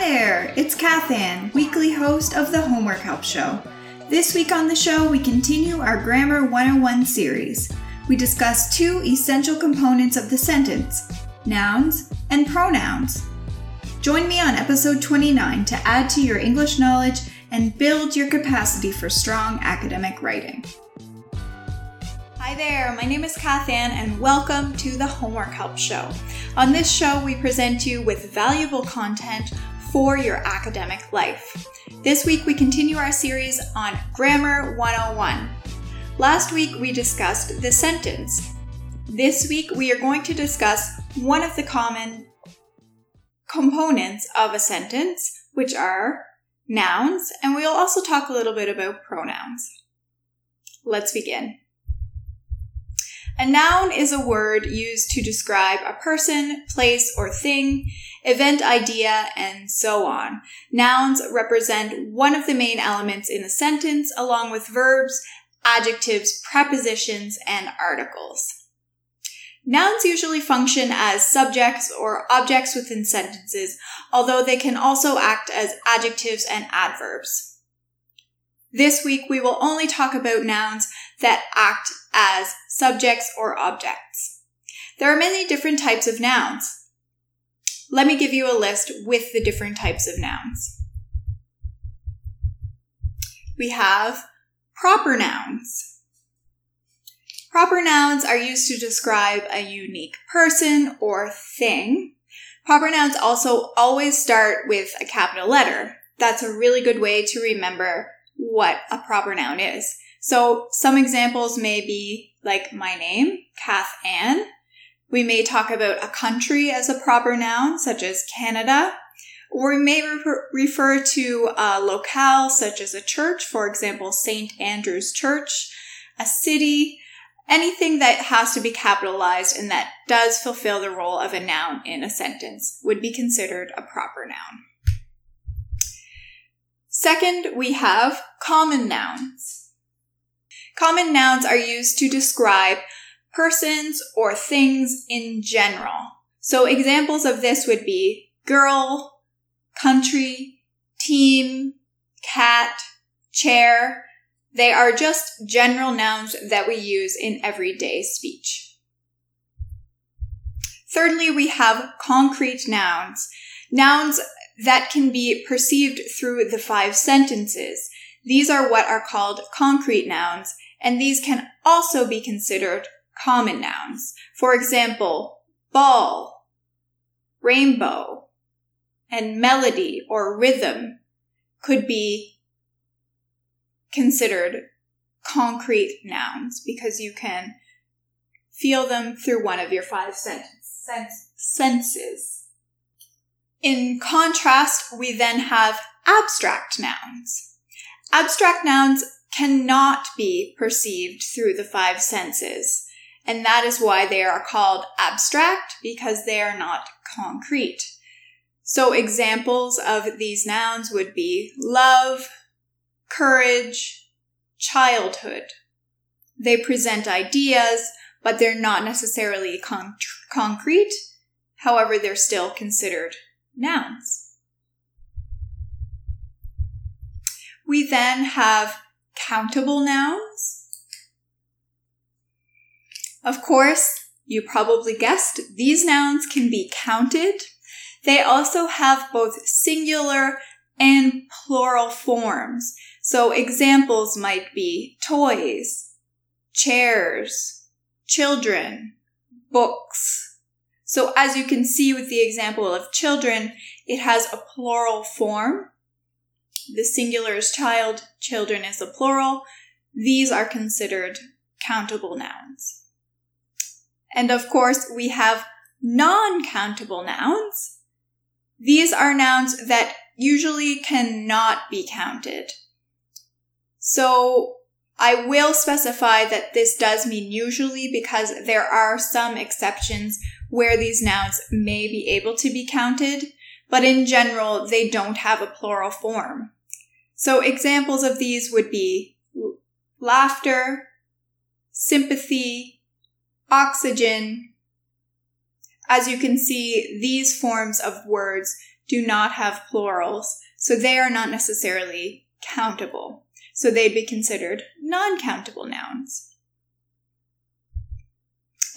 there, it's Cath Anne, weekly host of the Homework Help Show. This week on the show, we continue our Grammar 101 series. We discuss two essential components of the sentence nouns and pronouns. Join me on episode 29 to add to your English knowledge and build your capacity for strong academic writing. Hi there, my name is Cath Anne, and welcome to the Homework Help Show. On this show, we present you with valuable content for your academic life. This week, we continue our series on Grammar 101. Last week, we discussed the sentence. This week, we are going to discuss one of the common components of a sentence, which are nouns, and we'll also talk a little bit about pronouns. Let's begin. A noun is a word used to describe a person, place, or thing, event, idea, and so on. Nouns represent one of the main elements in a sentence, along with verbs, adjectives, prepositions, and articles. Nouns usually function as subjects or objects within sentences, although they can also act as adjectives and adverbs. This week, we will only talk about nouns that act as subjects or objects. There are many different types of nouns. Let me give you a list with the different types of nouns. We have proper nouns. Proper nouns are used to describe a unique person or thing. Proper nouns also always start with a capital letter. That's a really good way to remember what a proper noun is. So some examples may be like my name, Cath Anne. We may talk about a country as a proper noun, such as Canada. Or we may refer, refer to a locale, such as a church, for example, St. Andrew's Church, a city, anything that has to be capitalized and that does fulfill the role of a noun in a sentence would be considered a proper noun. Second, we have common nouns. Common nouns are used to describe persons or things in general. So examples of this would be girl, country, team, cat, chair. They are just general nouns that we use in everyday speech. Thirdly, we have concrete nouns. Nouns that can be perceived through the five sentences. These are what are called concrete nouns, and these can also be considered common nouns. For example, ball, rainbow, and melody or rhythm could be considered concrete nouns because you can feel them through one of your five senses. In contrast, we then have abstract nouns. Abstract nouns cannot be perceived through the five senses, and that is why they are called abstract because they are not concrete. So examples of these nouns would be love, courage, childhood. They present ideas, but they're not necessarily con- concrete. However, they're still considered nouns. We then have countable nouns. Of course, you probably guessed these nouns can be counted. They also have both singular and plural forms. So examples might be toys, chairs, children, books, so as you can see with the example of children, it has a plural form. The singular is child, children is the plural. These are considered countable nouns. And of course, we have non-countable nouns. These are nouns that usually cannot be counted. So I will specify that this does mean usually because there are some exceptions where these nouns may be able to be counted, but in general, they don't have a plural form. So examples of these would be laughter, sympathy, oxygen. As you can see, these forms of words do not have plurals, so they are not necessarily countable. So they'd be considered non countable nouns.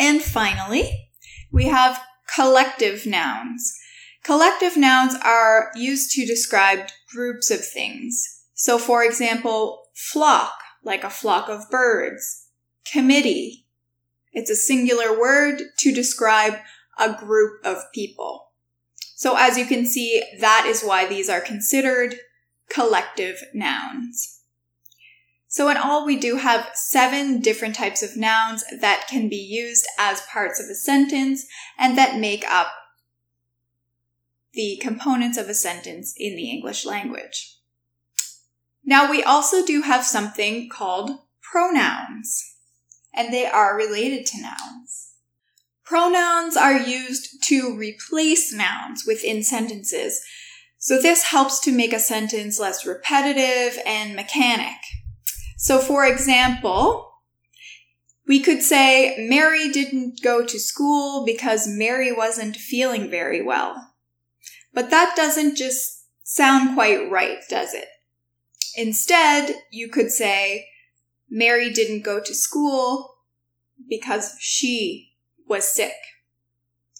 And finally, we have collective nouns. Collective nouns are used to describe groups of things. So, for example, flock, like a flock of birds. Committee, it's a singular word to describe a group of people. So, as you can see, that is why these are considered collective nouns. So in all, we do have seven different types of nouns that can be used as parts of a sentence and that make up the components of a sentence in the English language. Now we also do have something called pronouns, and they are related to nouns. Pronouns are used to replace nouns within sentences, so this helps to make a sentence less repetitive and mechanic. So, for example, we could say Mary didn't go to school because Mary wasn't feeling very well. But that doesn't just sound quite right, does it? Instead, you could say Mary didn't go to school because she was sick.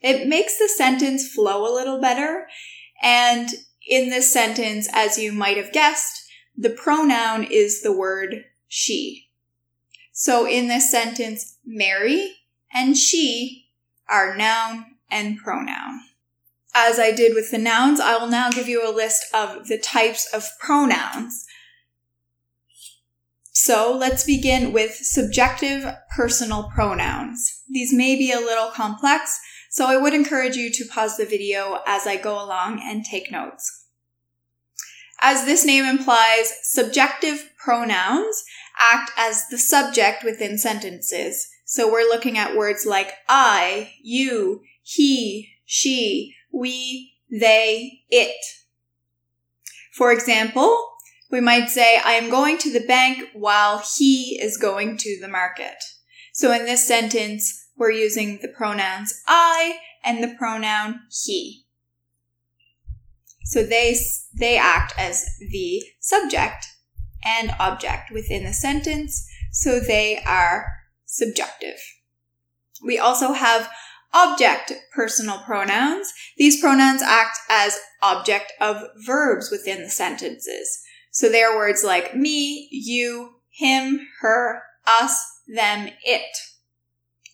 It makes the sentence flow a little better. And in this sentence, as you might have guessed, the pronoun is the word she. So in this sentence, Mary and she are noun and pronoun. As I did with the nouns, I will now give you a list of the types of pronouns. So let's begin with subjective personal pronouns. These may be a little complex, so I would encourage you to pause the video as I go along and take notes. As this name implies, subjective pronouns act as the subject within sentences. So we're looking at words like I, you, he, she, we, they, it. For example, we might say, I am going to the bank while he is going to the market. So in this sentence, we're using the pronouns I and the pronoun he. So they, they act as the subject and object within the sentence, so they are subjective. We also have object personal pronouns. These pronouns act as object of verbs within the sentences. So they are words like me, you, him, her, us, them, it.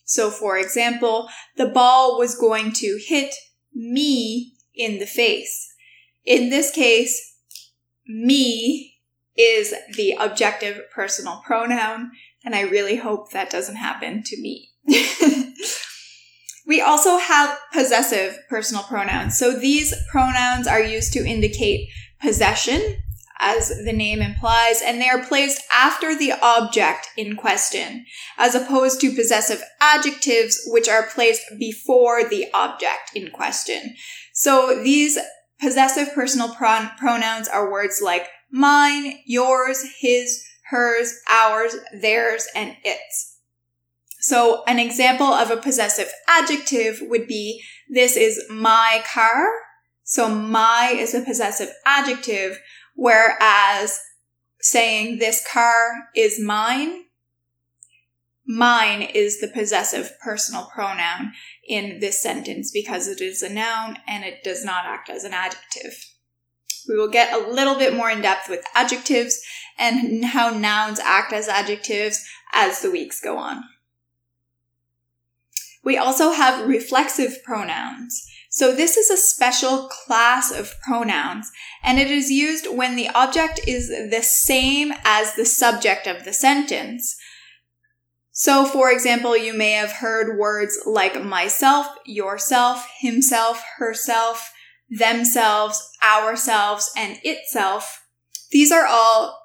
So for example, the ball was going to hit me in the face. In this case, me is the objective personal pronoun, and I really hope that doesn't happen to me. we also have possessive personal pronouns. So these pronouns are used to indicate possession, as the name implies, and they are placed after the object in question, as opposed to possessive adjectives, which are placed before the object in question. So these Possessive personal pron- pronouns are words like mine, yours, his, hers, ours, theirs, and its. So an example of a possessive adjective would be this is my car. So my is a possessive adjective, whereas saying this car is mine, mine is the possessive personal pronoun in this sentence because it is a noun and it does not act as an adjective. We will get a little bit more in depth with adjectives and how nouns act as adjectives as the weeks go on. We also have reflexive pronouns. So this is a special class of pronouns and it is used when the object is the same as the subject of the sentence, so, for example, you may have heard words like myself, yourself, himself, herself, themselves, ourselves, and itself. These are all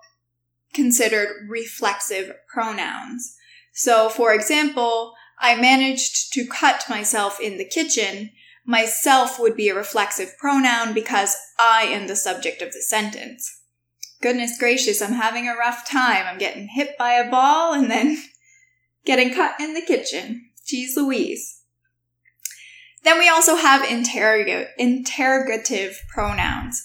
considered reflexive pronouns. So, for example, I managed to cut myself in the kitchen. Myself would be a reflexive pronoun because I am the subject of the sentence. Goodness gracious, I'm having a rough time. I'm getting hit by a ball and then getting cut in the kitchen. Geez Louise. Then we also have interrog- interrogative pronouns.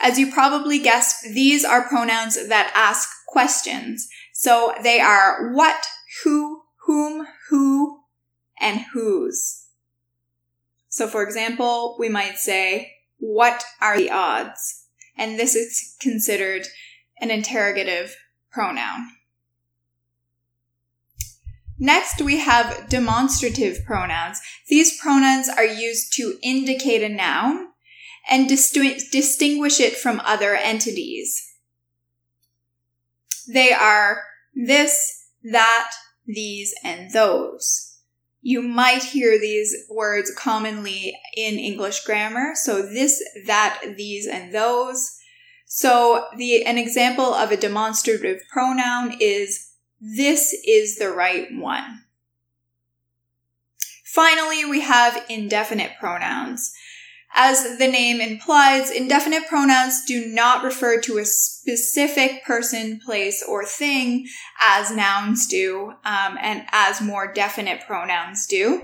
As you probably guessed, these are pronouns that ask questions. So they are what, who, whom, who, and whose. So for example, we might say, what are the odds? And this is considered an interrogative pronoun. Next, we have demonstrative pronouns. These pronouns are used to indicate a noun and distinguish it from other entities. They are this, that, these, and those. You might hear these words commonly in English grammar. So this, that, these, and those. So the, an example of a demonstrative pronoun is this is the right one. Finally, we have indefinite pronouns. As the name implies, indefinite pronouns do not refer to a specific person, place, or thing as nouns do, um, and as more definite pronouns do.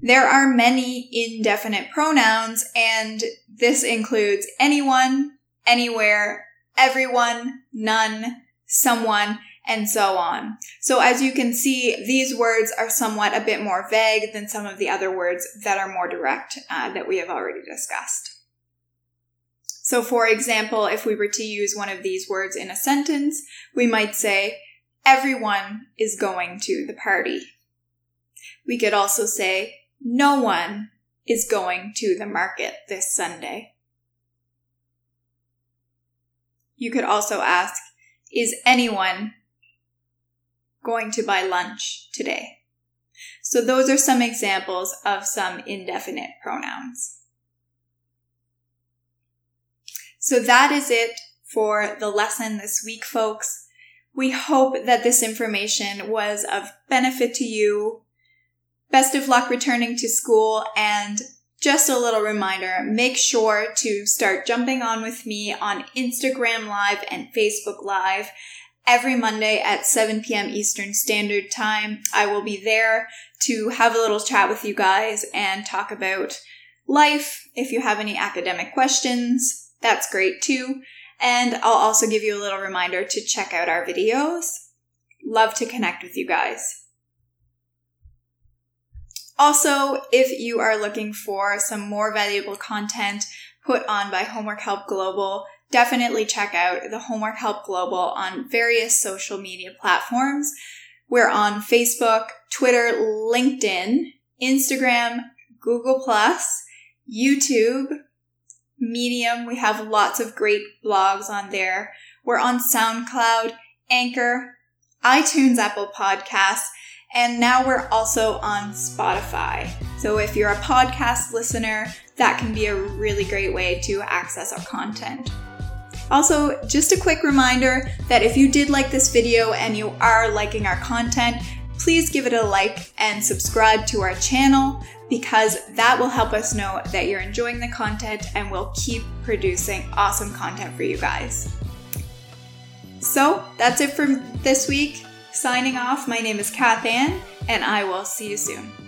There are many indefinite pronouns, and this includes anyone, anywhere, everyone, none, someone, and so on. So as you can see, these words are somewhat a bit more vague than some of the other words that are more direct uh, that we have already discussed. So for example, if we were to use one of these words in a sentence, we might say, everyone is going to the party. We could also say, no one is going to the market this Sunday. You could also ask, is anyone going to buy lunch today. So those are some examples of some indefinite pronouns. So that is it for the lesson this week, folks. We hope that this information was of benefit to you. Best of luck returning to school and just a little reminder, make sure to start jumping on with me on Instagram Live and Facebook Live every Monday at 7 p.m. Eastern Standard Time. I will be there to have a little chat with you guys and talk about life. If you have any academic questions, that's great too. And I'll also give you a little reminder to check out our videos. Love to connect with you guys. Also, if you are looking for some more valuable content put on by Homework Help Global, definitely check out the Homework Help Global on various social media platforms. We're on Facebook, Twitter, LinkedIn, Instagram, Google YouTube, Medium. We have lots of great blogs on there. We're on SoundCloud, Anchor, iTunes, Apple Podcasts, and now we're also on Spotify. So if you're a podcast listener, that can be a really great way to access our content. Also, just a quick reminder that if you did like this video and you are liking our content, please give it a like and subscribe to our channel because that will help us know that you're enjoying the content and we'll keep producing awesome content for you guys. So that's it for this week. Signing off, my name is Cath Anne, and I will see you soon.